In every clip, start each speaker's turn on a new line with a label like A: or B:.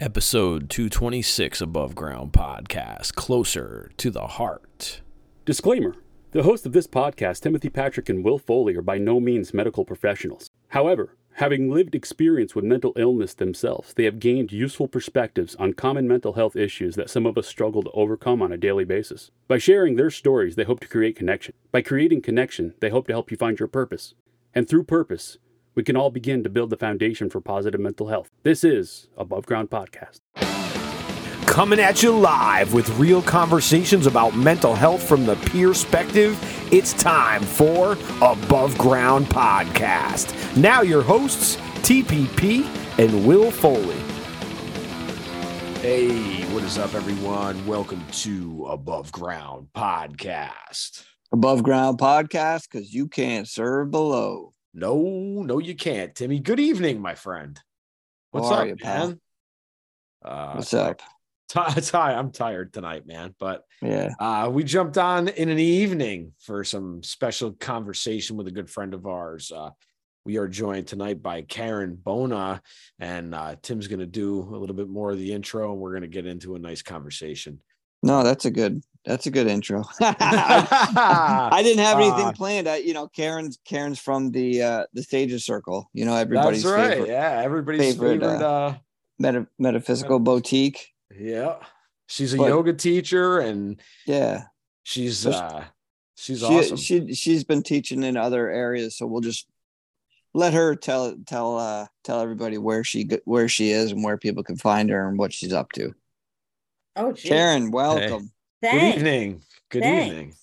A: Episode 226 Above Ground Podcast Closer to the Heart.
B: Disclaimer The hosts of this podcast, Timothy Patrick and Will Foley, are by no means medical professionals. However, having lived experience with mental illness themselves, they have gained useful perspectives on common mental health issues that some of us struggle to overcome on a daily basis. By sharing their stories, they hope to create connection. By creating connection, they hope to help you find your purpose. And through purpose, we can all begin to build the foundation for positive mental health. This is Above Ground Podcast.
A: Coming at you live with real conversations about mental health from the peer perspective, it's time for Above Ground Podcast. Now, your hosts, TPP and Will Foley. Hey, what is up, everyone? Welcome to Above Ground Podcast.
C: Above Ground Podcast because you can't serve below.
A: No, no, you can't, Timmy. Good evening, my friend. What's up,
C: you,
A: man? Uh,
C: What's up?
A: Ti- ti- I'm tired tonight, man. But
C: Yeah.
A: uh, we jumped on in an evening for some special conversation with a good friend of ours. Uh, we are joined tonight by Karen Bona, and uh, Tim's going to do a little bit more of the intro, and we're going to get into a nice conversation.
C: No, that's a good that's a good intro. I, I didn't have anything
A: Uh,
C: planned. I, you know, Karen's Karen's from the uh the Sages Circle. You know, everybody's
A: That's right.
C: favorite
A: Yeah, everybody's favorite.
C: favorite,
A: uh,
C: meta, metaphysical boutique.
A: yeah, she's a
C: But-
A: yoga teacher, and
C: Yeah.
A: she's
C: So
A: uh, she's
C: She
A: awesome.
C: she she's been teaching in other areas, so we'll just let her tell tell uh tell everybody where she where she is and where people can find her and what she's up to.
D: Oh, geez.
C: Karen, welcome.
A: Good
D: Thanks.
A: evening. Good
D: Thanks.
A: evening.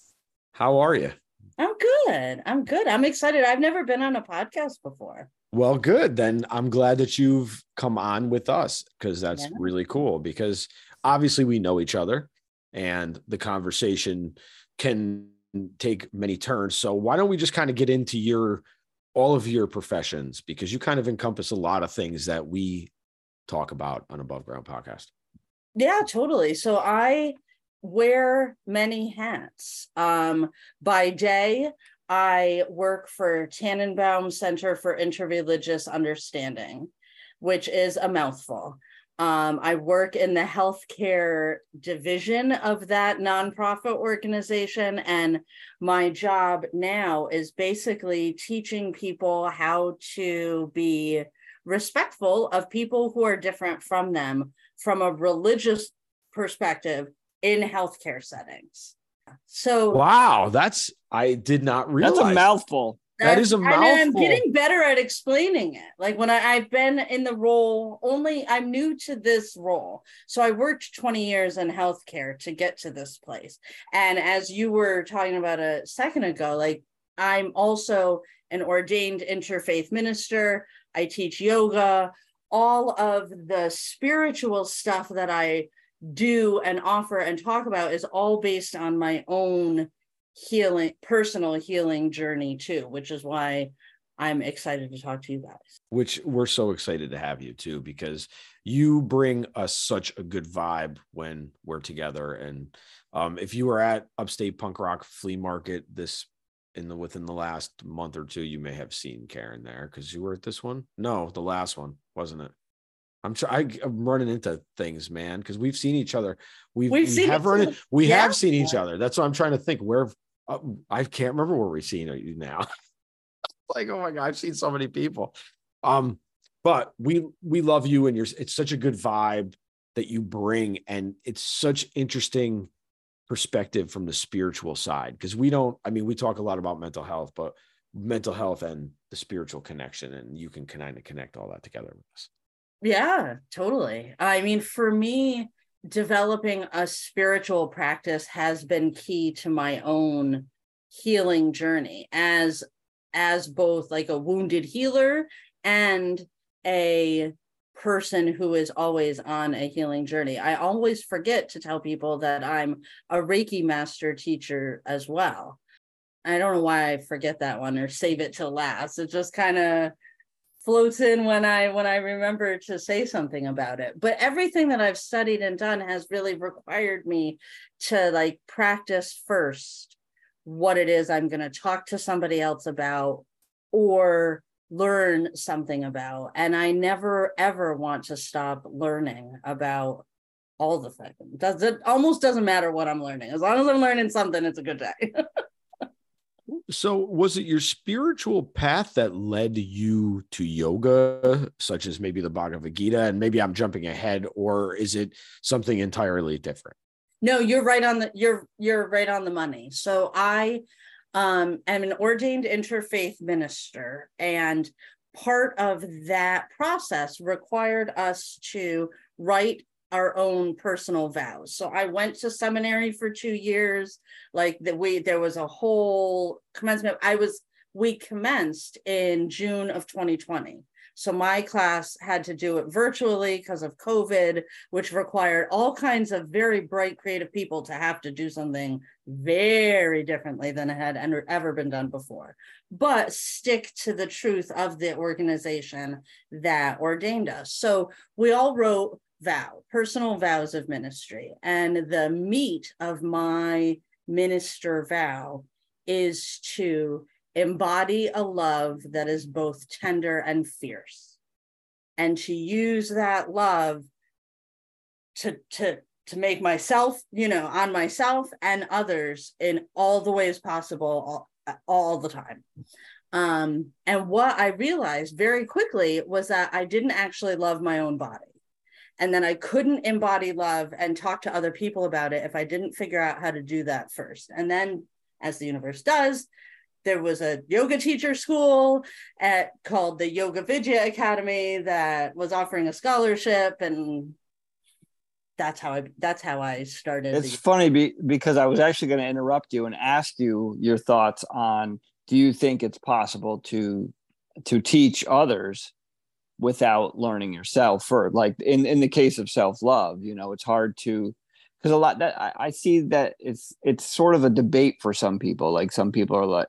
A: How are you?
D: I'm good. I'm good. I'm excited. I've never been on a podcast before.
A: Well, good. Then I'm glad that you've come on with us because that's
D: Yeah.
A: really cool. Because obviously we know each other and the conversation can take many turns. So why don't we just kind of get into your all of your professions because you kind of encompass a lot of things that we talk about on Above Ground podcast.
D: Yeah, totally. So I wear many hats. Um, by day, I work for Tannenbaum Center for Interreligious Understanding, which is a mouthful. Um, I work in the healthcare division of that nonprofit organization, and my job now is basically teaching people how to be respectful of people who are different from them from a religious perspective in healthcare settings. So
A: Wow, that's I did not realize.
C: That's a mouthful.
A: That is a
D: and I'm getting better at explaining it. Like when I, I've been in the role, only I'm new to this role. So I worked 20 years in healthcare to get to this place. And as you were talking about a second ago, like I'm also an ordained interfaith minister. I teach yoga. All of the spiritual stuff that I do and offer and talk about is all based on my own healing personal healing journey too which is why i'm excited to talk to you guys.
A: Which we're so excited to have you too because you bring us such a good vibe when we're together. And um, if you were at upstate punk rock flea market this in the within the last month or two you may have seen karen there because you were at this one? No the last one wasn't it i'm trying i'm running into things man because we've seen each other. We've,
D: We've
A: we
D: seen
A: have run we
D: Yeah.
A: have seen each other. That's what i'm trying to think. Where uh, i can't remember where we've seen you now. Like oh my god i've seen so many people. Um but we we love you and you're it's such a good vibe that you bring and it's such interesting perspective from the spiritual side because we don't i mean we talk a lot about mental health but mental health and the spiritual connection and you can kind of connect all that together with us
D: yeah totally i mean for me developing a spiritual practice has been key to my own healing journey as as both like a wounded healer and a person who is always on a healing journey. I always forget to tell people that I'm a Reiki master teacher as well. I don't know why I forget that one or save it till last. It just kind of floats in when I when I remember to say something about it. But everything that I've studied and done has really required me to like practice first what it is I'm going to talk to somebody else about or learn something about. And i never ever want to stop learning about all the things. Does it almost doesn't matter what i'm learning. As long as i'm learning something it's a good day
A: so was it your spiritual path that led you to yoga such as maybe the bhagavad gita? And maybe i'm jumping ahead or is it something entirely different?
D: No you're right on the you're you're right on the money. So i um, am an ordained interfaith minister, and part of that process required us to write our own personal vows. So I went to seminary for two years. Like that, we there was a whole commencement. I was we commenced in June of 2020. So my class had to do it virtually because of COVID, which required all kinds of very bright, creative people to have to do something very differently than it had ever been done before, but stick to the truth of the organization that ordained us. So we all wrote vow, personal vows of ministry. And the meat of my minister vow is to embody a love that is both tender and fierce. And to use that love to to to make myself you know on myself and others in all the ways possible all, all the time. Um and what i realized very quickly was that i didn't actually love my own body and then i couldn't embody love and talk to other people about it if i didn't figure out how to do that first and then as the universe does there was a yoga teacher school at called the Yoga Vidya Academy that was offering a scholarship and that's how I that's how I started.
C: It's the- funny be, because I was actually going to interrupt you and ask you your thoughts on do you think it's possible to to teach others without learning yourself for like in in the case of self-love, you know, it's hard to because a lot that I, I, see that it's it's sort of a debate for some people. Like some people are like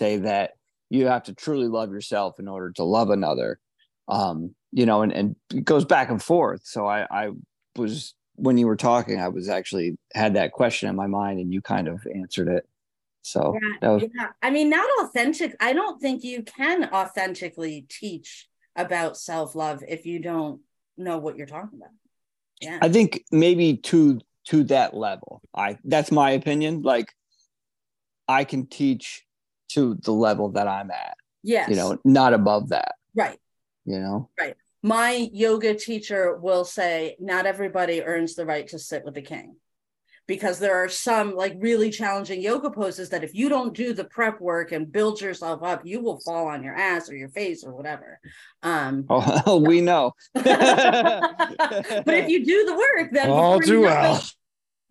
C: say that you have to truly love yourself in order to love another. Um, you know, and, and it goes back and forth. So I, I was when you were talking, I was actually had that question in my mind and you kind of answered it. So
D: yeah,
C: was,
D: yeah. I mean, not authentic. I don't think you can authentically teach about self-love if you don't know what you're talking about.
C: Yeah. I think maybe to to that level. I that's my opinion. Like I can teach to the level that I'm at.
D: Yes.
C: You know, not above that.
D: Right.
C: You know?
D: Right. My yoga teacher will say not everybody earns the right to sit with the king. Because there are some like really challenging yoga poses that if you don't do the prep work and build yourself up, you will fall on your ass or your face or whatever. Um,
C: oh, we know.
D: but if you do the work, then
A: all too well.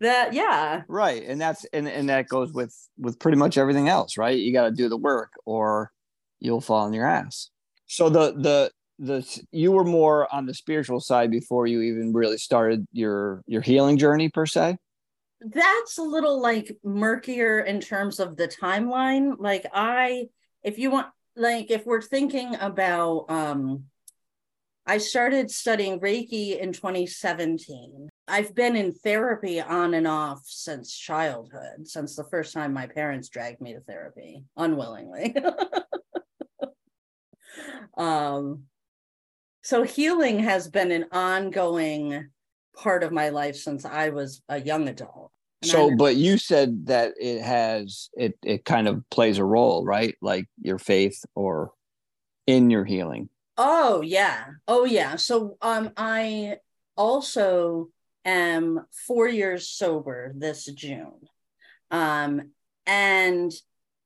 D: that yeah.
C: Right and that's and, and that goes with with pretty much everything else right? You got to do the work or you'll fall on your ass. So the the the you were more on the spiritual side before you even really started your your healing journey per se
D: that's a little like murkier in terms of the timeline like i if you want like if we're thinking about um i started studying reiki in 2017 I've been in therapy on and off since childhood, since the first time my parents dragged me to therapy unwillingly. um, so healing has been an ongoing part of my life since I was a young adult.
C: And so, but you said that it has it it kind of plays a role, right? Like your faith or in your healing.
D: Oh yeah. Oh yeah. So um I also am four years sober this June. Um, and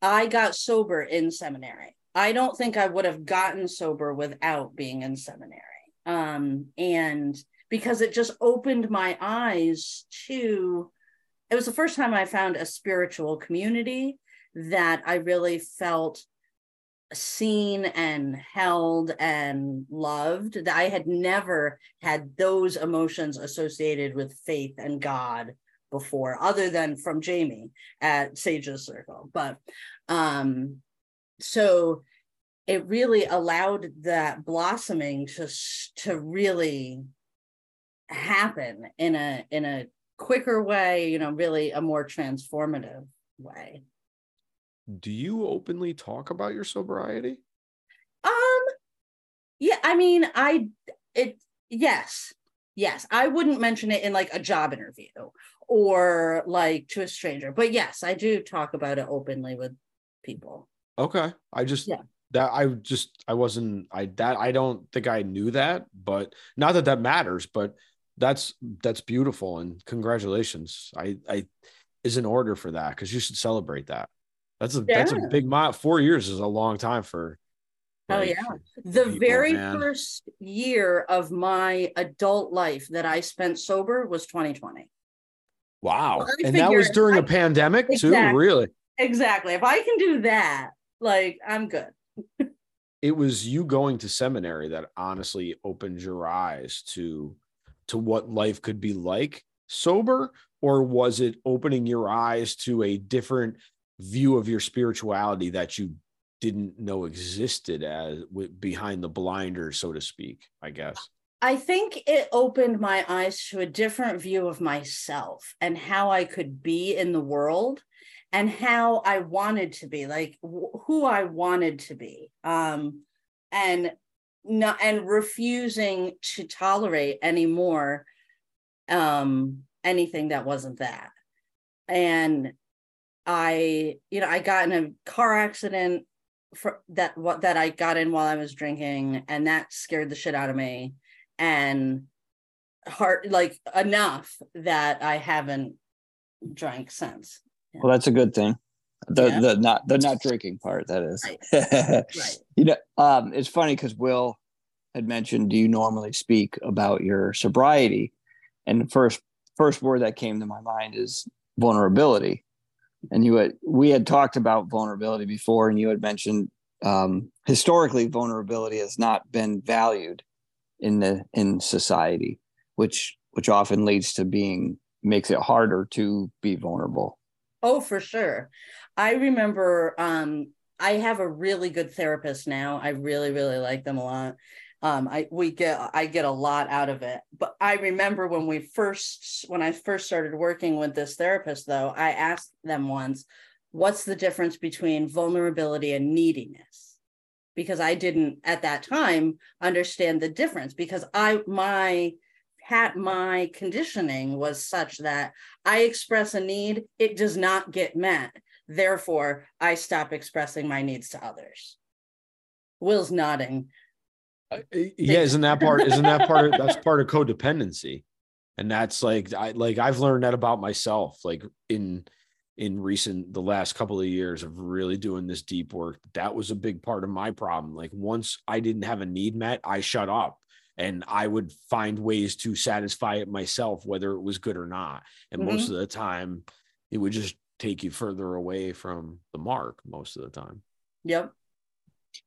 D: I got sober in seminary. I don't think I would have gotten sober without being in seminary. Um, and because it just opened my eyes to it was the first time I found a spiritual community that I really felt seen and held and loved. that I had never had those emotions associated with faith and God before, other than from Jamie at Sage's Circle. But um, so it really allowed that blossoming to to really happen in a in a quicker way, you know, really a more transformative way
A: do you openly talk about your sobriety?
D: Um, yeah, I mean, I it yes, yes. I wouldn't mention it in like a job interview or like to a stranger, but yes, I do talk about it openly with people.
A: Okay. I just
D: Yeah.
A: that I just I wasn't I that I don't think I knew that, but not that that matters, but that's that's beautiful and congratulations. I I is in order for that because you should celebrate that. That's a that's a big mile. Four years is a long time for.
D: Oh, yeah. The
A: people,
D: very
A: man.
D: first year of my adult life that I spent sober was 2020.
A: Wow,
D: Well,
A: and that was during a
D: I-
A: pandemic too. Really,
D: Exactly. If I can do that, like I'm good.
A: it was you going to seminary that honestly opened your eyes to to what life could be like sober or was it opening your eyes to a different view of your spirituality that you didn't know existed as behind the blinders so to speak i guess
D: I think it opened my eyes to a different view of myself and how I could be in the world and how I wanted to be, like wh- who I wanted to be. Um, and not and refusing to tolerate anymore um anything that wasn't that. And I, you know, I got in a car accident for that what that I got in while I was drinking, and that scared the shit out of me and heart like enough that I haven't drank since.
C: Well, that's a good thing. The
D: Yeah.
C: the not the not drinking part that is.
D: Right. right.
C: You know, um, it's funny because Will had mentioned, do you normally speak about your sobriety? And the first first word that came to my mind is vulnerability. And you had we had talked about vulnerability before, and you had mentioned um, historically vulnerability has not been valued in the in society, which which often leads to being makes it harder to be vulnerable.
D: Oh, for sure. I remember um I have a really good therapist now. I really, really like them a lot. Um, I we get I get a lot out of it. But I remember when we first when I first started working with this therapist, though, I asked them once, what's the difference between vulnerability and neediness? Because I didn't at that time understand the difference because I my had my conditioning was such that I express a need, it does not get met. Therefore, I stop expressing my needs to others. Will's nodding.
A: Uh, yeah isn't that part isn't that part of, that's part of codependency and that's like i like i've learned that about myself like in in recent the last couple of years of really doing this deep work that was a big part of my problem like once i didn't have a need met i shut up and i would find ways to satisfy it myself whether it was good or not and mm-hmm. most of the time it would just take you further away from the mark most of the time
D: Yep.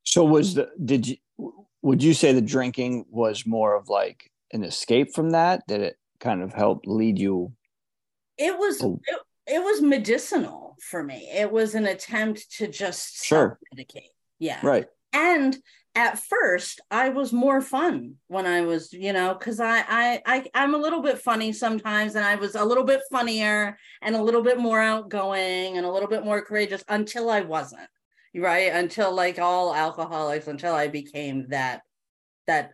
C: So was the did you would you say the drinking was more of like an escape from that? That it kind of helped lead you?
D: It was
C: Oh.
D: it, it was medicinal for me. It was an attempt to just
C: Sure.
D: self-medicate. Yeah.
C: Right.
D: And at first i was more fun when i was you know because I, I i i'm a little bit funny sometimes and i was a little bit funnier and a little bit more outgoing and a little bit more courageous until i wasn't right until like all alcoholics until i became that that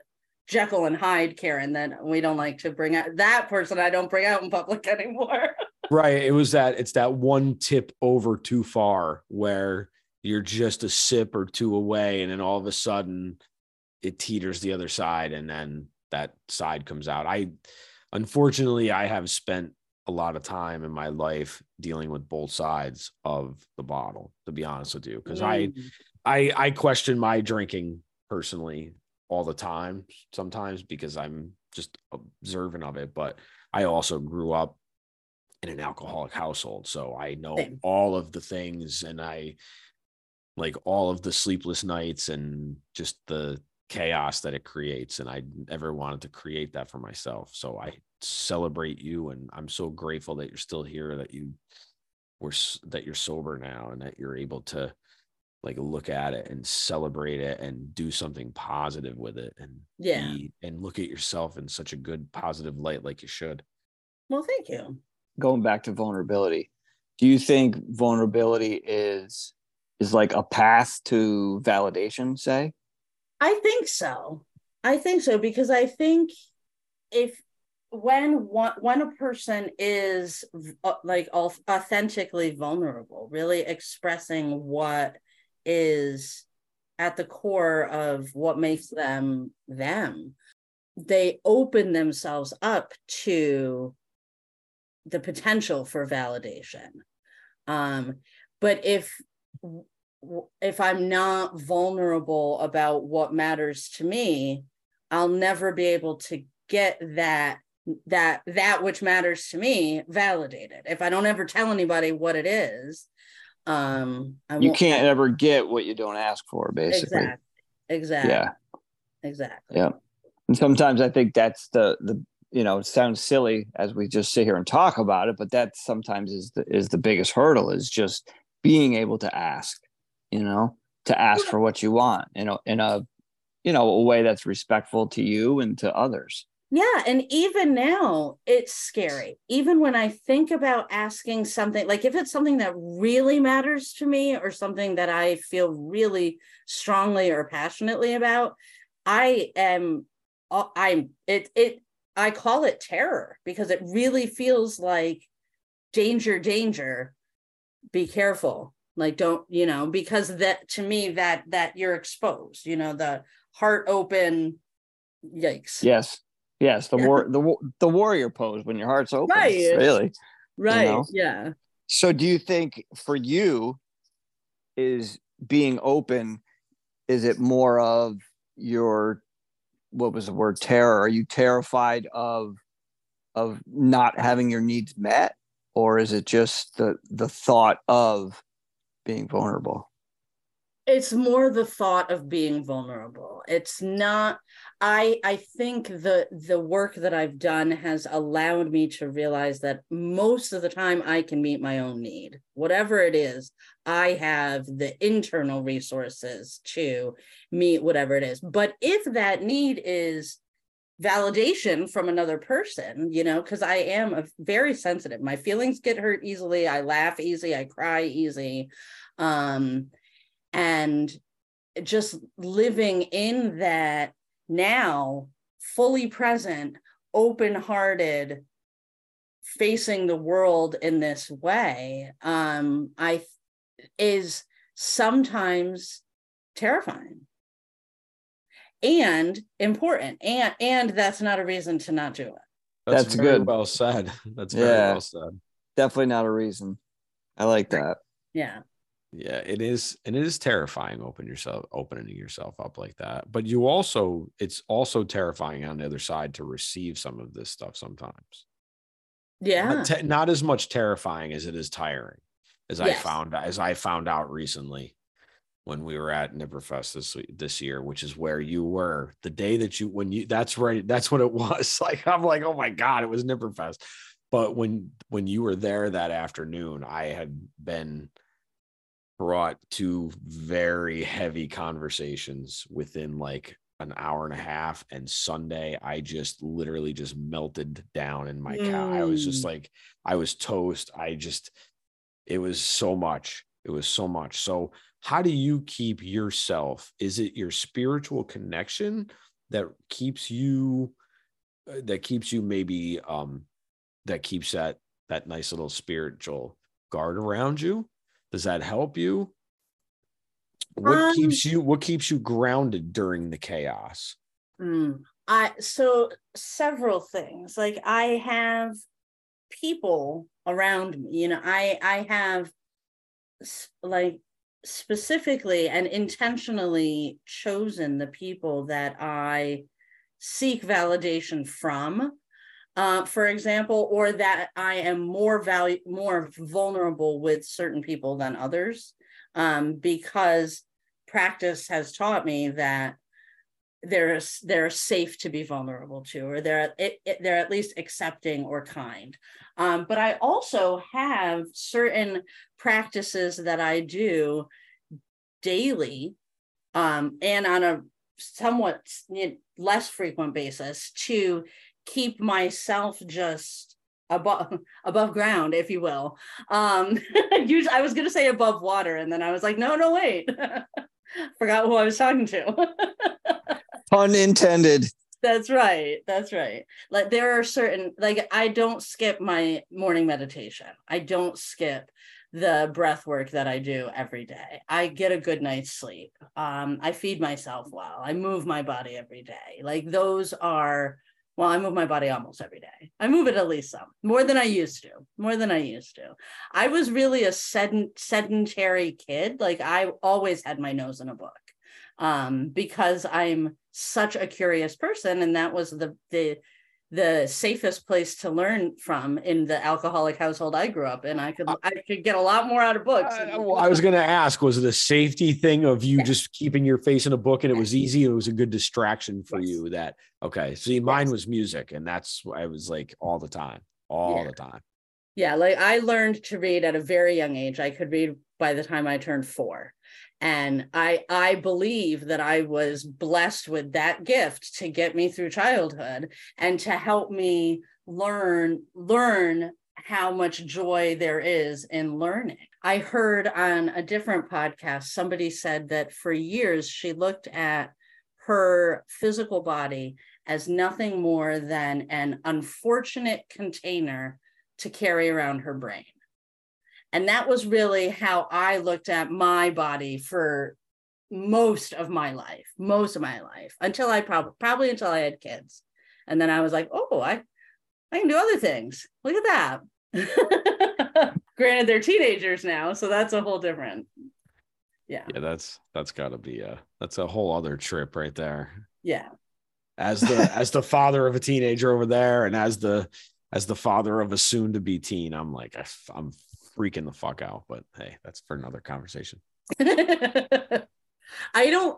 D: jekyll and hyde karen that we don't like to bring out that person i don't bring out in public anymore
A: Right. It was that it's that one tip over too far where you're just a sip or two away, and then all of a sudden it teeters the other side, and then that side comes out. I unfortunately I have spent a lot of time in my life dealing with both sides of the bottle, to be honest with you. Because I
D: Mm.
A: I I question my drinking personally all the time sometimes because I'm just observant of it, but I also grew up in an alcoholic household, so I know
D: Same.
A: all of the things and I like all of the sleepless nights and just the chaos that it creates and I never wanted to create that for myself. So I celebrate you and I'm so grateful that you're still here that you were that you're sober now and that you're able to like look at it and celebrate it and do something positive with it and
D: Yeah.
A: be, and look at yourself in such a good positive light like you should.
D: well thank you
C: Going back to vulnerability, do you think vulnerability is is like a path to validation? Say,
D: I think so. I think so because I think if when one when a person is uh, like authentically vulnerable, really expressing what is at the core of what makes them them, they open themselves up to the potential for validation. Um, but if if I'm not vulnerable about what matters to me, I'll never be able to get that that that which matters to me validated. If I don't ever tell anybody what it is, um
C: I you can't ever get what you don't ask for, basically.
D: Exactly. Exactly.
C: Yeah.
D: Exactly.
C: Yeah. And sometimes I think that's the the you know, it sounds silly as we just sit here and talk about it, but that sometimes is the is the biggest hurdle is just being able to ask, you know, to ask for what you want in a in a you know a way that's respectful to you and to others.
D: Yeah, and even now it's scary. Even when I think about asking something, like if it's something that really matters to me or something that I feel really strongly or passionately about, I am I'm it it I call it terror because it really feels like danger, danger. Be careful. Like don't, you know, because that to me that that you're exposed, you know, the heart open yikes.
C: Yes. Yes, the war the the warrior pose when your heart's open. Right. Really.
D: Right. You know? Yeah.
C: So do you think for you is being open is it more of your what was the word terror are you terrified of of not having your needs met or is it just the the thought of being vulnerable?
D: It's more the thought of being vulnerable. It's not i i think the the work that i've done has allowed me to realize that most of the time i can meet my own need. Whatever it is i have the internal resources to meet whatever it is. But if that need is validation from another person you know because i am a very sensitive. My feelings get hurt easily. I laugh easy. I cry easy. Um and just living in that now fully present open hearted facing the world in this way um i is sometimes terrifying and important and and that's not a reason to not do it.
A: That's, that's good. well said. That's very yeah, well said.
C: Definitely not a reason. I like that.
D: Yeah.
A: Yeah it is and it is terrifying open yourself opening yourself up like that. But you also it's also terrifying on the other side to receive some of this stuff sometimes.
D: Yeah.
A: Not, te- not as much terrifying as it is tiring as yes. i found as i found out recently when we were at Nipperfest this this year, which is where you were. The day that you when you that's right that's what it was. Like I'm like oh my god it was Nipperfest but when when you were there that afternoon I had been brought to very heavy conversations within like an hour and a half and sunday i just literally just melted down in my mm. couch i was just mm. like i was toast. I just it was so much. It was so much. So how do you keep yourself is it your spiritual connection that keeps you uh, that keeps you maybe um that keeps that that nice little spiritual guard around you does that help you? What um, keeps you what keeps you grounded during the chaos?
D: Mm, I so several things. Like I have people around me. You know, I I have like specifically and intentionally chosen the people that I seek validation from uh, for example, or that I am more value more vulnerable with certain people than others, um, because practice has taught me that they're they're safe to be vulnerable to, or they're it, it, they're at least accepting or kind. Um, but I also have certain practices that I do daily um, and on a somewhat less frequent basis to keep myself just above above ground if you will. Um usually i was going to say above water and then i was like no no wait. Forgot who i was talking to
C: Pun intended.
D: That's right. That's right. Like there are certain like I don't skip my morning meditation. I don't skip the breath work that I do every day. I get a good night's sleep. Um, I feed myself well. I move my body every day. Like those are well, I move my body almost every day. I move it at least some, more than I used to, more than I used to. I was really a sedent, sedentary kid. Like I always had my nose in a book um, because I'm such a curious person, and that was the the the safest place to learn from in the alcoholic household I grew up in. I could I could get a lot more out of books.
A: Uh, well, I was going to ask, was it a safety thing of you just keeping your face in a book and it was easy? It was a good distraction for yes. you. That okay? See, mine yes. was music, and that's I was like all the time, all yeah. the time.
D: Yeah, like I learned to read at a very young age. I could read by the time I turned four. And i i believe that i was blessed with that gift to get me through childhood and to help me learn learn how much joy there is in learning. I heard on a different podcast somebody said that for years she looked at her physical body as nothing more than an unfortunate container to carry around her brain and that was really how I looked at my body for most of my life, most of my life until I probably probably until I had kids. And then I was like, oh, I I can do other things. Look at that. Granted, they're teenagers now, so that's a whole different. Yeah.
A: Yeah, that's that's got to be a that's a whole other trip right there.
D: Yeah.
A: As the as the father of a teenager over there, and as the as the father of a soon to be teen, I'm like I'm freaking the fuck out. But hey, that's for another conversation.
D: I don't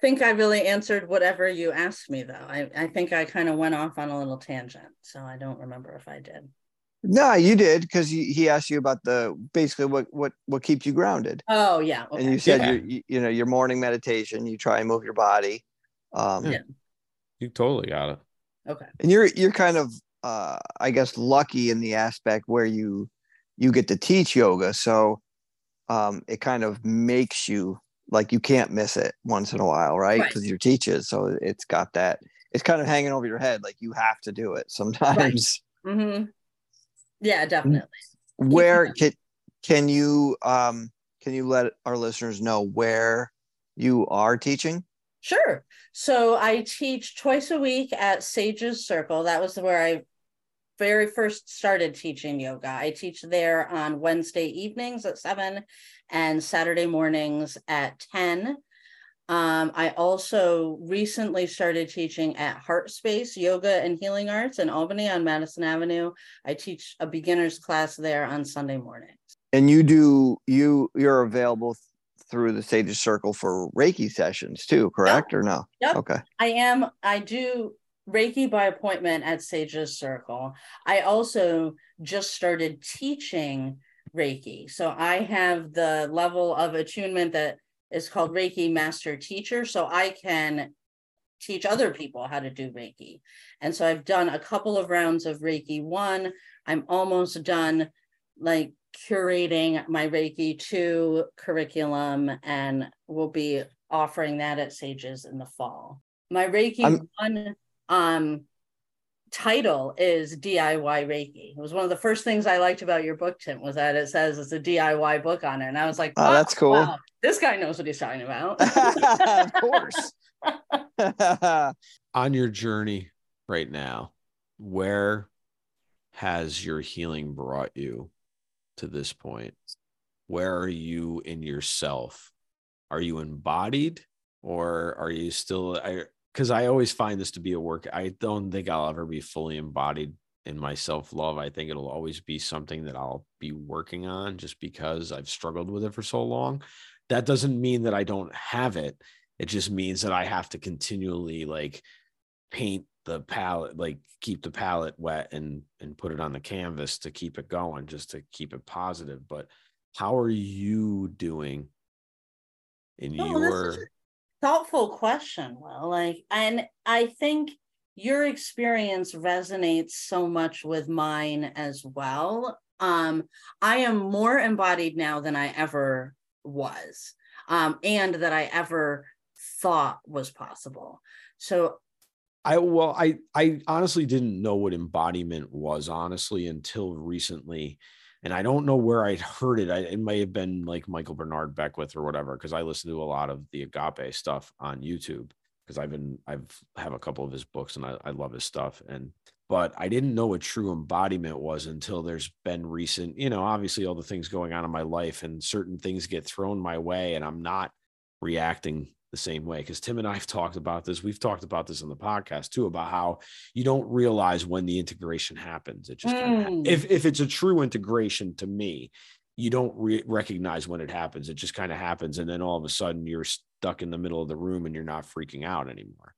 D: think I really answered whatever you asked me, though. I, I think I kind of went off on a little tangent. So I don't remember if I did.
C: No, you did because he, he asked you about the basically what what what keeps you grounded.
D: Oh yeah, okay.
C: and you said yeah. you you know your morning meditation. You try and move your body. Um,
A: yeah, you totally got it.
D: Okay,
C: and you're you're kind of uh, I guess lucky in the aspect where you you get to teach yoga so um, it kind of makes you like you can't miss it once in a while right because right. you're teaching so it's got that it's kind of hanging over your head like you have to do it sometimes
D: right. mm-hmm. yeah definitely
C: where can, can you um can you let our listeners know where you are teaching
D: Sure. So I teach twice a week at Sages Circle. That was where I very first started teaching yoga. I teach there on Wednesday evenings at seven and Saturday mornings at 10. Um, I also recently started teaching at Heart Space Yoga and Healing Arts in Albany on Madison Avenue. I teach a beginner's class there on Sunday mornings.
C: And you do you you're available through the Sages Circle for Reiki sessions too, correct yep. or no?
D: Yep.
C: Okay.
D: I am. I do Reiki by appointment at Sages Circle. I also just started teaching Reiki. So I have the level of attunement that is called Reiki Master Teacher. So I can teach other people how to do Reiki. And so I've done a couple of rounds of Reiki one. I'm almost done like curating my Reiki two curriculum and we'll be offering that at Sages in the fall. My Reiki I'm- one um, title is DIY Reiki. It was one of the first things I liked about your book, Tim, was that it says it's a DIY book on it. And I was like,
C: oh, that's cool.
D: Wow, this guy knows what he's talking about.
C: of course.
A: on your journey right now, where has your healing brought you to this point? Where are you in yourself? Are you embodied or are you still because I always find this to be a work. I don't think I'll ever be fully embodied in my self love. I think it'll always be something that I'll be working on just because I've struggled with it for so long. That doesn't mean that I don't have it. It just means that I have to continually like paint the palette, like keep the palette wet and and put it on the canvas to keep it going, just to keep it positive. But how are you doing in oh, your
D: thoughtful question well like and i think your experience resonates so much with mine as well. Um i am more embodied now than i ever was um and that i ever thought was possible. So
A: I well, I I honestly didn't know what embodiment was honestly until recently, and I don't know where I'd heard it. I, it may have been like Michael Bernard Beckwith or whatever, because I listen to a lot of the Agape stuff on YouTube because I've been I've have a couple of his books and I, I love his stuff and but I didn't know what true embodiment was until there's been recent, you know, obviously all the things going on in my life and certain things get thrown my way and I'm not reacting the same way because Tim and I've talked about this. We've talked about this on the podcast too about how you don't realize when the integration happens. It just kind of,
D: Mm.
A: if if it's a true integration to me, you don't re- recognize when it happens. It just kind of happens, and then all of a sudden you're stuck in the middle of the room and you're not freaking out anymore.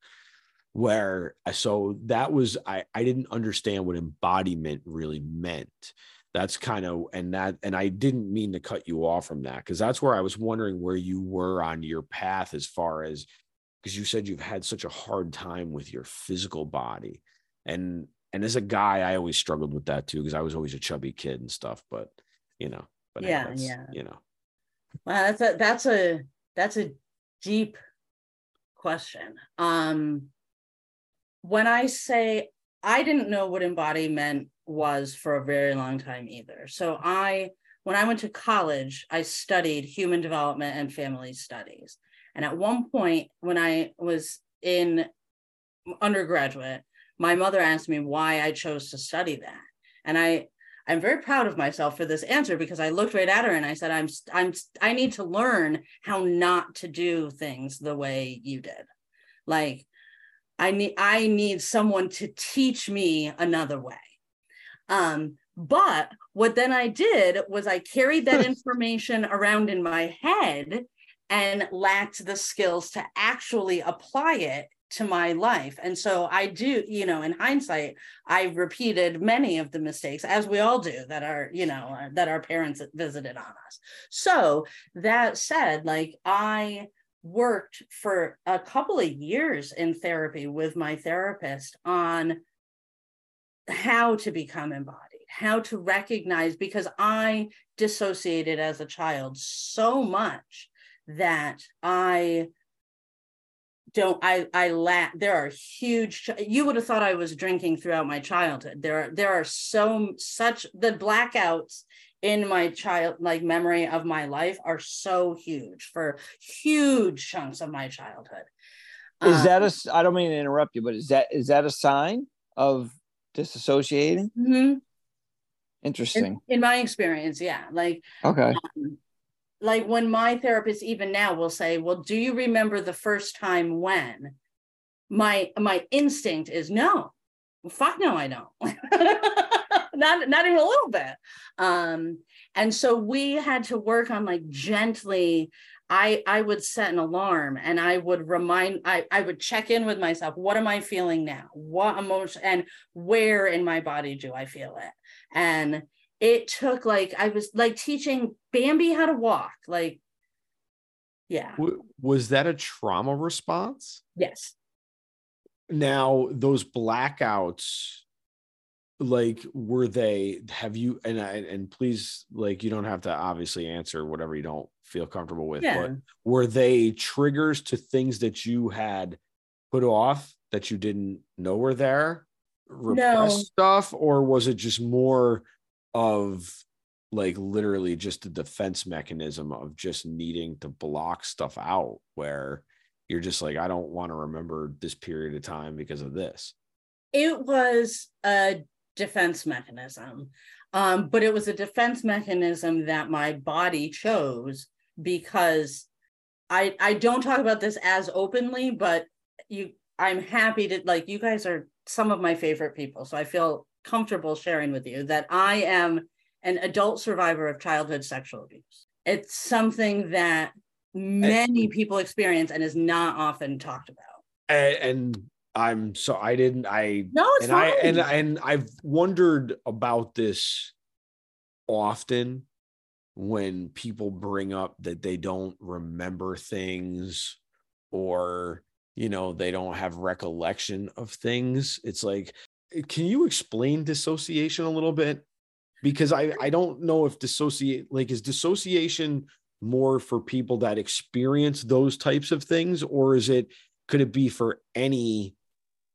A: Where so that was I I didn't understand what embodiment really meant that's kind of and that and i didn't mean to cut you off from that because that's where i was wondering where you were on your path as far as because you said you've had such a hard time with your physical body and and as a guy i always struggled with that too because i was always a chubby kid and stuff but you know but
D: Yeah,
A: that's,
D: yeah.
A: you know
D: Wow, that's a that's a that's a deep question. Um when I say I didn't know what embodiment was for a very long time either. So I when I went to college, I studied human development and family studies. And at one point when I was in undergraduate, my mother asked me why I chose to study that. And I I'm very proud of myself for this answer because I looked right at her and I said, I'm, I'm, I need to learn how not to do things the way you did. Like, I need, I need someone to teach me another way. Um, but what then I did was I carried that information around in my head and lacked the skills to actually apply it to my life. And so I do, you know, in hindsight, I repeated many of the mistakes, as we all do, that are, you know, that our parents visited on us. So that said, like I worked for a couple of years in therapy with my therapist on how to become embodied, how to recognize, because I dissociated as a child so much that I don't I I lack there are huge you would have thought I was drinking throughout my childhood. There are there are so such the blackouts in my child like memory of my life are so huge for huge chunks of my childhood.
C: Is
D: Um,
C: that a I don't mean to interrupt you, but is that is that a sign of disassociating?
D: mhm.
C: Interesting.
D: in, in my experience yeah like
C: Okay.
D: um, like when my therapist even now will say well do you remember the first time when my my instinct is no fuck no i don't not not even a little bit um and so we had to work on like gently i i would set an alarm and i would remind i i would check in with myself what am i feeling now what emotion and where in my body do i feel it and it took like I was like teaching Bambi how to walk. Like, yeah,
A: was that a trauma response
D: yes.
A: now those blackouts like were they have you and I, and please like you don't have to obviously answer whatever you don't feel comfortable with
D: Yeah.
A: but were they triggers to things that you had put off that you didn't know were there repressed
D: No.
A: stuff or was it just more of like literally just a defense mechanism of just needing to block stuff out where you're just like i don't want to remember this period of time because of this
D: It was a defense mechanism, um, but it was a defense mechanism that my body chose because I I don't talk about this as openly, but you I'm happy to like you guys are some of my favorite people, so I feel comfortable sharing with you that I am an adult survivor of childhood sexual abuse. It's something that many people experience and is not often talked about.
A: and, and i'm so i didn't i
D: No, it's
A: and i and and i've wondered about this often when people bring up that they don't remember things or you know they don't have recollection of things. It's like can you explain dissociation a little bit? Because i i don't know if dissociate like is dissociation more for people that experience those types of things or is it could it be for any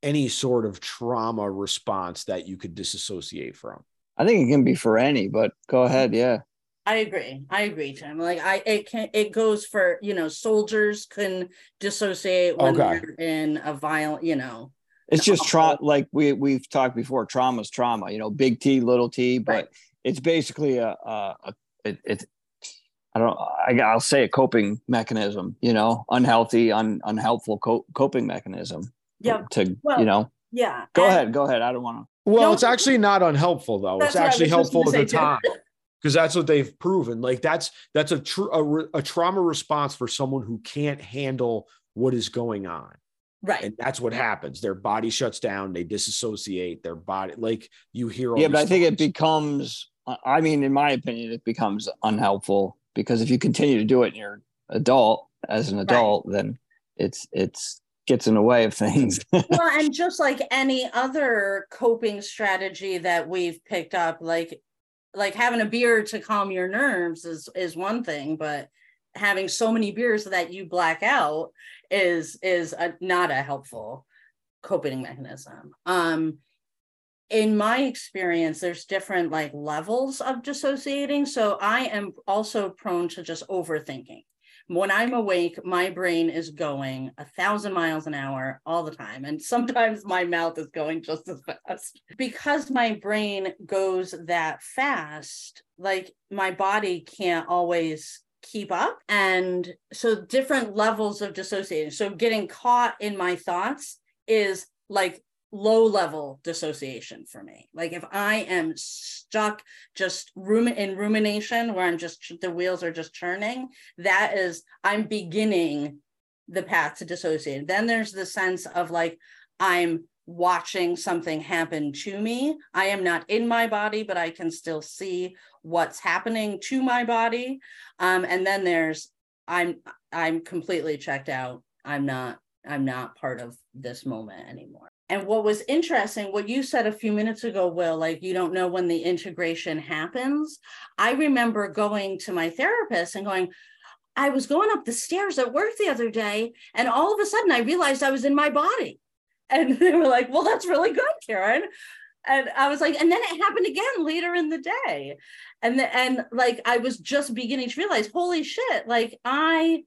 A: any sort of trauma response that you could disassociate from?
C: I think it can be for any, but go mm-hmm. ahead. Yeah.
D: I agree. I agree, Tim. Like I it can it goes for, you know, soldiers can dissociate when
A: Okay.
D: they're in a violent, you know.
C: It's just trauma. Like we we've talked before, trauma's trauma. You know, big T, little T, but
D: Right.
C: it's basically a, a, a it, it's I don't I, I'll say a coping mechanism. You know, unhealthy, un, unhelpful co- coping mechanism.
D: Yeah.
C: To
D: Well,
C: you know,
D: Yeah.
C: go
D: And-
C: ahead, go ahead. I don't want to.
A: Well,
D: No.
A: it's actually not unhelpful though. It's actually helpful at the time because that's what they've proven. Like that's that's a true a, a trauma response for someone who can't handle what is going on.
D: Right.
A: and that's what happens. Their body shuts down. They disassociate. Their body, like you hear. All
C: Yeah, but I
A: these
C: think it becomes. I mean, in my opinion, it becomes unhelpful because if you continue to do it and you're adult as an adult, then it's it's gets in the way of things.
D: well, and just like any other coping strategy that we've picked up, like like having a beer to calm your nerves is is one thing, but having so many beers that you black out is is a, not a helpful coping mechanism. Um in my experience there's different like levels of dissociating so i am also prone to just overthinking when i'm awake my brain is going a thousand miles an hour all the time and sometimes my mouth is going just as fast. Because my brain goes that fast like my body can't always keep up and so different levels of dissociating so getting caught in my thoughts is like low level dissociation for me. Like if I am stuck just rum in rumination where I'm just the wheels are just churning, that is I'm beginning the path to dissociate. Then there's the sense of like I'm watching something happen to me. I am not in my body, but I can still see what's happening to my body. Um, and then there's I'm I'm completely checked out. I'm not I'm not part of this moment anymore. And what was interesting, what you said a few minutes ago, Will, like you don't know when the integration happens. I remember going to my therapist and going, I was going up the stairs at work the other day, and all of a sudden I realized I was in my body. And they were like, Well, that's really good, Karen. And I was like, and then it happened again later in the day. And the, and like I was just beginning to realize, holy shit, like I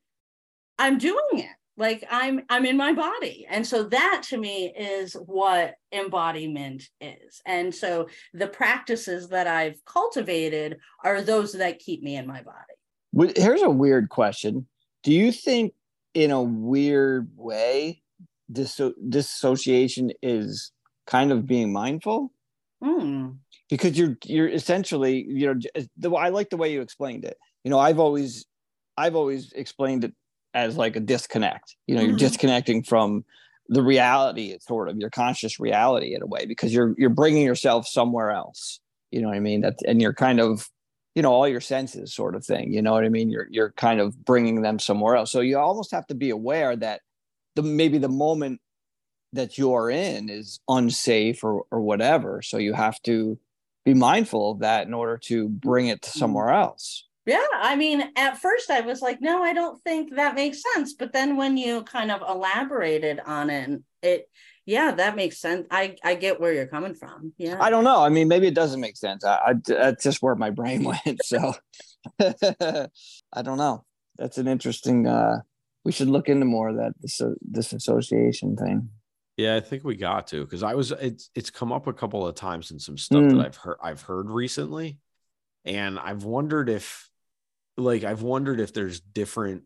D: I'm doing it like i'm i'm in my body and so that to me is what embodiment is and so the practices that i've cultivated are those that keep me in my body
C: Here's a weird question. Do you think, in a weird way, disso- dissociation is kind of being mindful?
D: Hmm.
C: Because you're you're essentially you know the I like the way you explained it. You know, I've always I've always explained it as like a disconnect. You know, you're
D: Mhm.
C: disconnecting from the reality. Sort of your conscious reality in a way because you're you're bringing yourself somewhere else. You know what I mean? That and you're kind of you know all your senses sort of thing you know what i mean you're you're kind of bringing them somewhere else so you almost have to be aware that the maybe the moment that you're in is unsafe or or whatever so you have to be mindful of that in order to bring it to somewhere else
D: yeah i mean at first i was like no i don't think that makes sense but then when you kind of elaborated on it it yeah that makes sense. I i get where you're coming from yeah.
C: I don't know i mean maybe it doesn't make sense i, I that's just where my brain went so. I don't know that's an interesting uh we should look into more of that this this association thing.
A: Yeah, I think we got to because I was it's it's come up a couple of times in some stuff
C: Mm.
A: that I've heard I've heard recently, and I've wondered if like I've wondered if there's different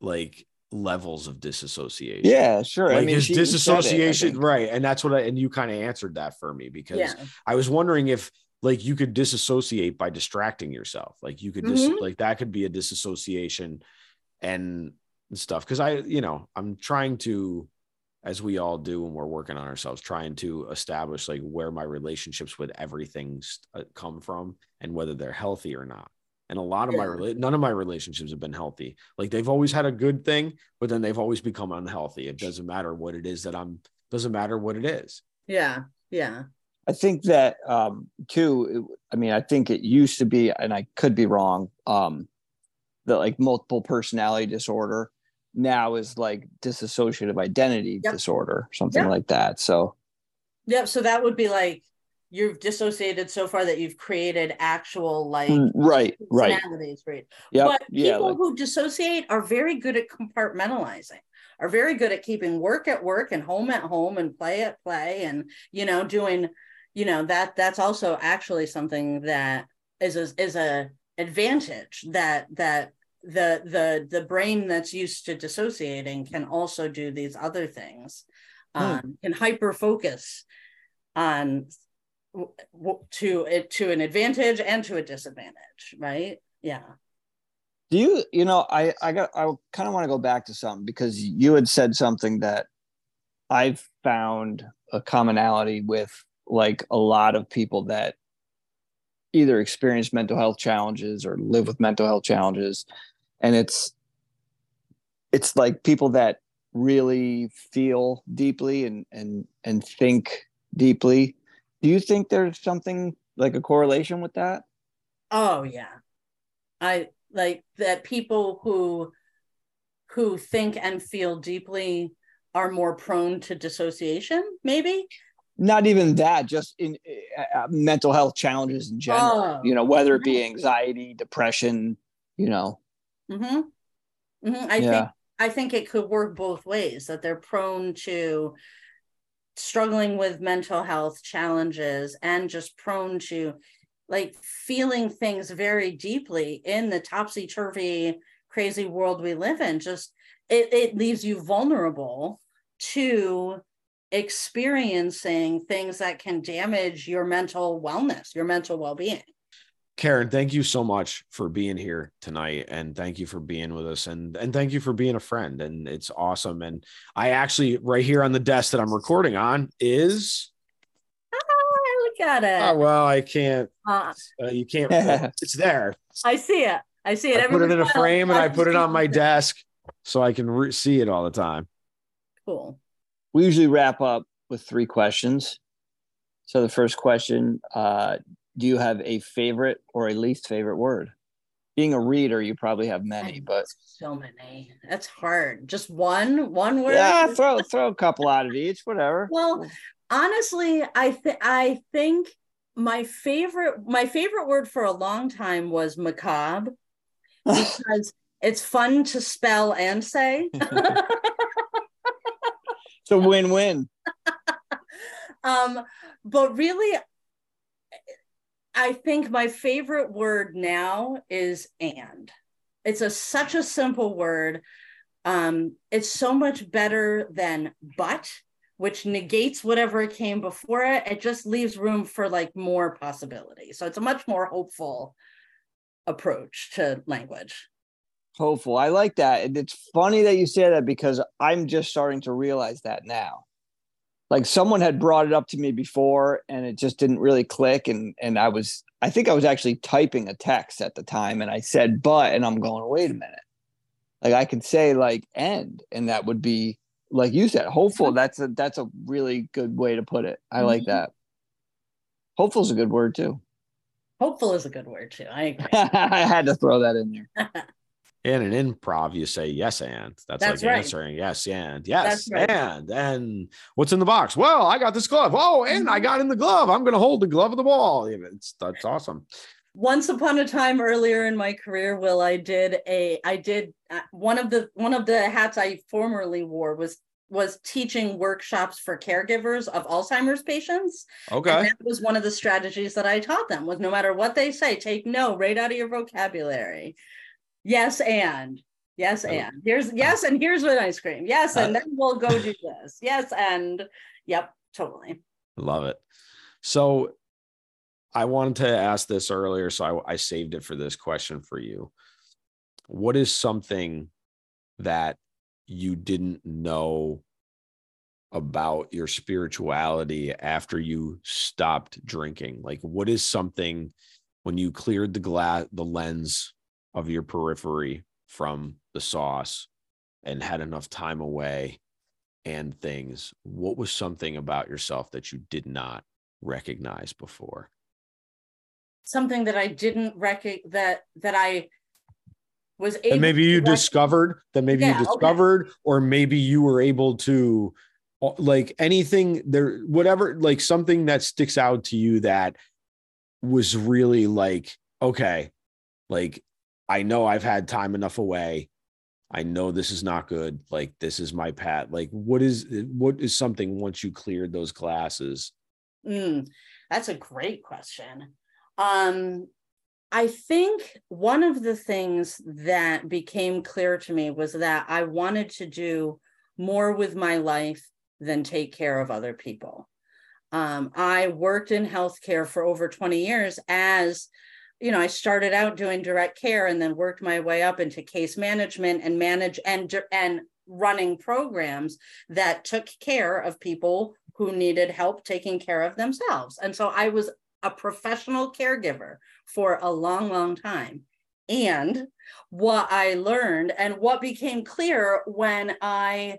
A: like levels of disassociation.
C: yeah sure
A: Like
C: i mean
A: is
C: she even said it, I
A: disassociation right? And that's what I and you kind of answered that for me because
D: yeah
A: I was wondering if like you could disassociate by distracting yourself. Like you could dis-
D: Mhm.
A: like that could be a disassociation and stuff. Cause I, you know, I'm trying to, as we all do when we're working on ourselves, trying to establish like where my relationships with everything st- uh, come from and whether they're healthy or not. And a lot of my none of my relationships have been healthy. Like they've always had a good thing, but then they've always become unhealthy. It doesn't matter what it is that I'm doesn't matter what it is.
D: yeah yeah
C: I think that um too. it- I mean, I think it used to be, and I could be wrong. Um, that like multiple personality disorder now is like dissociative identity
D: Yep.
C: disorder, something
D: Yep.
C: like that. So
D: Yep. So that would be like you've dissociated so far that you've created actual like
C: Mm, right, right.
D: right?
C: Yeah,
D: but
C: yeah,
D: people
C: like,
D: who dissociate are very good at compartmentalizing are very good at keeping work at work and home at home and play at play and you know doing you know that that's also actually something that is a, is a advantage that that the the the brain that's used to dissociating can also do these other things
C: Hmm.
D: um, can hyper focus on to it to an advantage and to a disadvantage right? Yeah.
C: Do you you know i i got i kind of want to go back to something because you had said something that i've found a commonality with like a lot of people that either experience mental health challenges or live with mental health challenges. And it's it's like people that really feel deeply and and and think deeply do you think there's something like a correlation with that
D: Oh yeah. I like that people who who think and feel deeply are more prone to dissociation, maybe?
C: not even that just in uh, uh, mental health challenges in general
D: Oh.
C: you know whether it be anxiety depression you know
D: Mm-hmm. hmm I
C: Yeah.
D: think I think it could work both ways, that they're prone to struggling with mental health challenges and just prone to like feeling things very deeply in the topsy-turvy crazy world we live in just it, it leaves you vulnerable to experiencing things that can damage your mental wellness your mental well-being
A: Karen, thank you so much for being here tonight and thank you for being with us and and thank you for being a friend and it's awesome and I actually right here on the desk that I'm recording on is
D: oh, look at it.
A: oh well I can't
D: Uh,
A: uh, you can't it's there.
D: I see it. I see it.
A: I put it in a frame and I put it on my desk so I can re- see it all the time.
D: Cool.
C: We usually wrap up with three questions. So the first question uh, do you have a favorite or a least favorite word? Being a reader you probably have many but
D: so many. That's hard. Just one one word?
C: Yeah throw throw a couple out of each whatever.
D: Well honestly i think i think my favorite my favorite word for a long time was macabre because it's fun to spell and say.
C: It's a win-win.
D: Um but really i think my favorite word now is and. It's a such a simple word. Um it's so much better than but which negates whatever came before it. It just leaves room for like more possibility so it's a much more hopeful approach to language.
C: Hopeful. I like that. And it's funny that you say that because i'm just starting to realize that now like someone had brought it up to me before and it just didn't really click. And and i was i think i was actually typing a text at the time and i said but and i'm going wait a minute. Like i can say like end and that would be like you said hopeful. That's a that's a really good way to put it. I like
D: Mhm.
C: that. Hopeful is a good word too.
D: Hopeful is a good word too. I
C: i had to throw that in there
A: in an improv you say yes and. That's,
D: That's
A: like
D: right.
A: answering yes and. Yes
D: right.
A: and. And what's in the box? Well i got this glove. Oh and i got in the glove. I'm gonna hold the glove of the ball. It's that's awesome.
D: Once upon a time earlier in my career will i did a i did uh, one of the one of the hats i formerly wore was was teaching workshops for caregivers of alzheimer's patients. And
A: okay.
D: that was one of the strategies that i taught them was no matter what they say take no right out of your vocabulary yes and yes
A: Oh.
D: and. Here's yes and here's an ice cream. Yes and
A: Uh,
D: then we'll go do this. Yes and yep totally.
A: Love it. So i wanted to ask this earlier so I, I saved it for this question for you. What is something that you didn't know about your spirituality after you stopped drinking? Like what is something when you cleared the glass the lens of your periphery from the sauce and had enough time away and things what was something about yourself that you did not recognize before
D: something that I didn't recognize that that I was able
A: and maybe you discovered that maybe
D: Yeah,
A: you
D: okay.
A: discovered or maybe you were able to uh, like anything there whatever like something that sticks out to you that was really like okay like i know i've had time enough away i know this is not good like this is my path like what is what is something once you cleared those classes
D: Mm, that's a great question. Um, I think one of the things that became clear to me was that I wanted to do more with my life than take care of other people. Um, I worked in healthcare for over 20 years as you know, I started out doing direct care and then worked my way up into case management and manage and and running programs that took care of people who needed help taking care of themselves. And so I was a professional caregiver for a long, long time. And what I learned and what became clear when I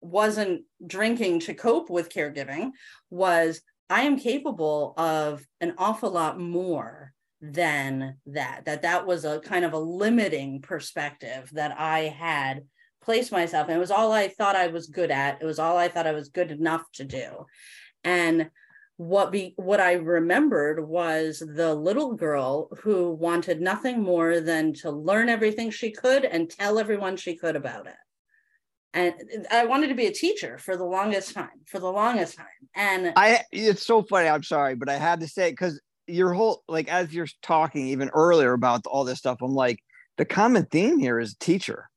D: wasn't drinking to cope with caregiving was I am capable of an awful lot more than that that that was a kind of a limiting perspective that I had placed myself in. It was all I thought I was good at. It was all I thought I was good enough to do. And what be what I remembered was the little girl who wanted nothing more than to learn everything she could and tell everyone she could about it. And I wanted to be a teacher for the longest time, for the longest time. And
C: I it's so funny. I'm sorry, but I had to say it because your whole like as you're talking even earlier about all this stuff, I'm like the common theme here is teacher.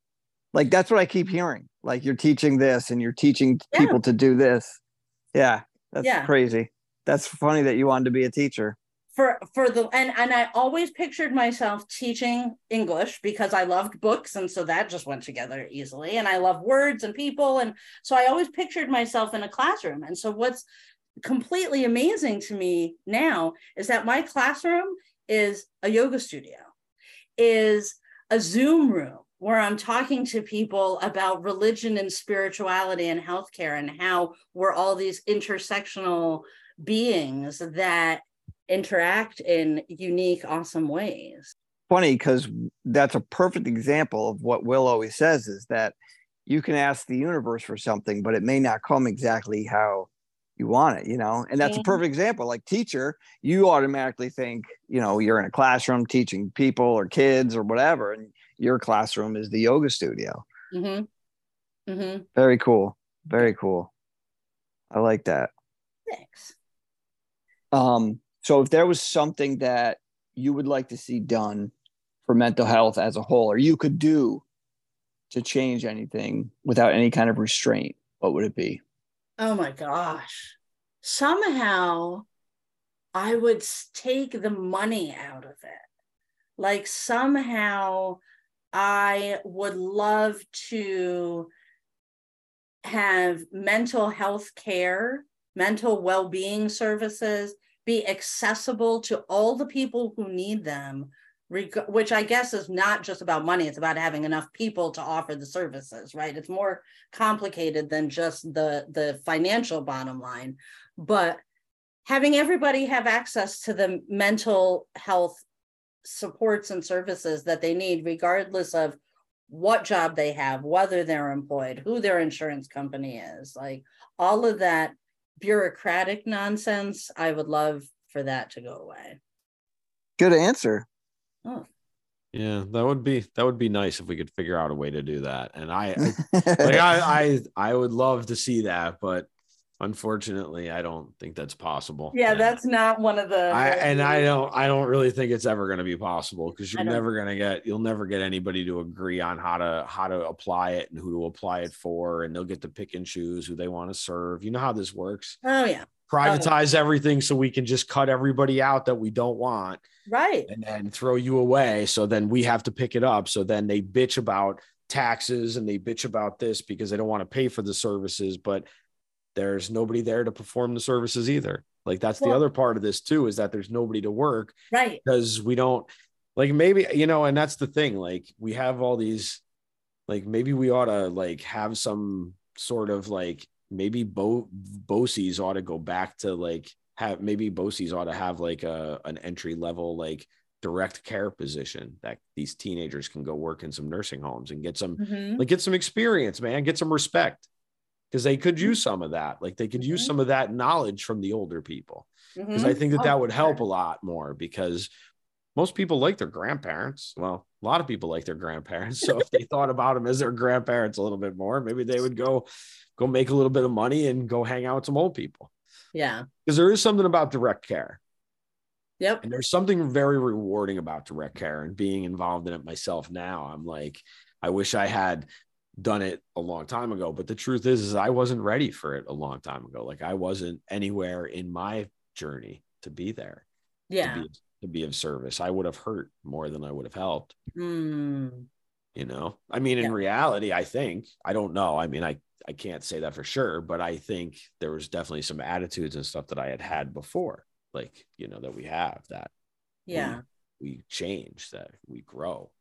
C: Like that's what I keep mm-hmm. hearing. Like you're teaching this and you're teaching
D: Yeah.
C: people to do this. Yeah, that's
D: Yeah.
C: crazy. That's funny that you wanted to be a teacher.
D: for for the and and I always pictured myself teaching English because I loved books and so that just went together easily and I love words and people and so I always pictured myself in a classroom and so what's completely amazing to me now is that my classroom is a yoga studio is a Zoom room where I'm talking to people about religion and spirituality and healthcare and how we're all these intersectional beings that interact in unique, awesome ways.
C: Funny because that's a perfect example of what Will always says is that you can ask the universe for something, but it may not come exactly how you want it, you know? And that's a perfect example. Like teacher, you automatically think, you know, you're in a classroom teaching people or kids or whatever, and your classroom is the yoga studio.
D: Mm-hmm. Mm-hmm.
C: Very cool. Very cool. I like that.
D: Thanks.
C: Um, so if there was something that you would like to see done for mental health as a whole, or you could do to change anything without any kind of restraint, what would it be?
D: Oh my gosh. Somehow I would take the money out of it. Like somehow I would love to have mental health care, mental well being services be accessible to all the people who need them, reg- which I guess is not just about money, it's about having enough people to offer the services, right? It's more complicated than just the, the financial bottom line. But having everybody have access to the mental health supports and services that they need, regardless of what job they have, whether they're employed, who their insurance company is, like all of that bureaucratic nonsense, I would love for that to go away.
C: Good answer.
D: Oh,
A: yeah that would be that would be nice if we could figure out a way to do that and i, I like I, I I would love to see that, but unfortunately, I don't think that's possible.
D: yeah,
A: And
D: that's not one of the.
A: I and I don't I don't really think it's ever going to be possible because you're never going to get you'll never get anybody to agree on how to how to apply it and who to apply it for, and they'll get to pick and choose who they want to serve. You know how this works.
D: Oh yeah,
A: Privatize everything so we can just cut everybody out that we don't want
D: right.
A: and then throw you away. So then we have to pick it up. So then they bitch about taxes and they bitch about this because they don't want to pay for the services, but there's nobody there to perform the services either. Like that's the other part of this too, is that there's nobody to work
D: Right.
A: because we don't like maybe, you know, and that's the thing. Like we have all these, like maybe we ought to like have some sort of like maybe Bo BOCES ought to go back to like have maybe BOCES ought to have like a an entry level like direct care position that these teenagers can go work in some nursing homes and get some
D: Mhm.
A: like get some experience, man, get some respect. Because they could use some of that. Like they could use
D: Mhm.
A: some of that knowledge from the older people. Because I
D: Mhm.
A: think that
D: Oh,
A: that would help a lot more because most people like their grandparents. Well, a lot of people like their grandparents. So if they thought about them as their grandparents a little bit more, maybe they would go go make a little bit of money and go hang out with some old people.
D: Yeah.
A: Because there is something about direct care.
D: Yep.
A: And there's something very rewarding about direct care and being involved in it myself now. I'm like, I wish I had done it a long time ago. But the truth is, is I wasn't ready for it a long time ago. Like I wasn't anywhere in my journey to be there,
D: Yeah.
A: to, be, to be of service. I would have hurt more than I would have helped.
D: Mm.
A: You know, I mean, in
D: Yeah.
A: reality, I think, I don't know. I mean, I, I can't say that for sure, but I think there was definitely some attitudes and stuff that I had had before, like, you know, that we have that
D: Yeah.
A: we change, that we grow.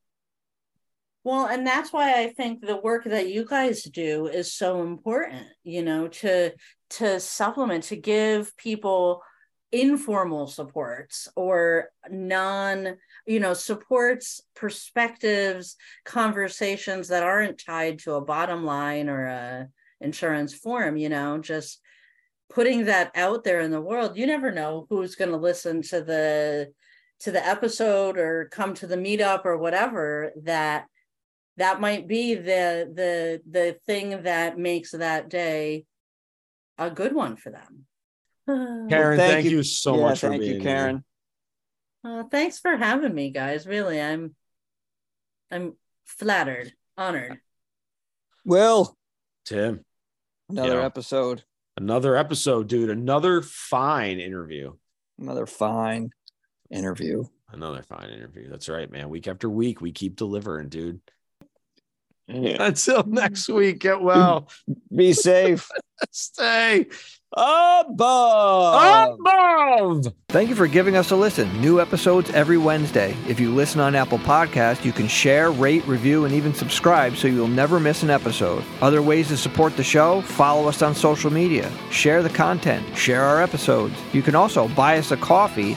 D: Well, and that's why I think the work that you guys do is so important, you know, to to supplement to give people informal supports or non, you know, supports, perspectives, conversations that aren't tied to a bottom line or a insurance form, you know, just putting that out there in the world. You never know who's going to listen to the to the episode or come to the meetup or whatever that that might be the the the thing that makes that day a good one for them.
A: Karen,
E: thank
A: thank,
E: you.
A: you. so
E: yeah,
A: much for
E: thank
A: being
E: you,
A: here.
E: Karen.
D: Uh, thanks for having me, guys. Really, I'm I'm flattered, honored.
E: Will,
A: Tim,
E: another
A: Yeah.
E: episode,
A: another episode, dude. Another fine interview.
E: another fine interview.
A: Another fine interview. That's right, man. Week after week, we keep delivering, dude.
E: Yeah.
A: Until next week, get well.
E: Be safe.
A: Stay
E: Above.
A: above.
C: Thank you for giving us a listen. New episodes every Wednesday. If you listen on Apple Podcast, you can share, rate, review, and even subscribe so you'll never miss an episode. Other ways to support the show, follow us on social media, share the content, share our episodes. You can also buy us a coffee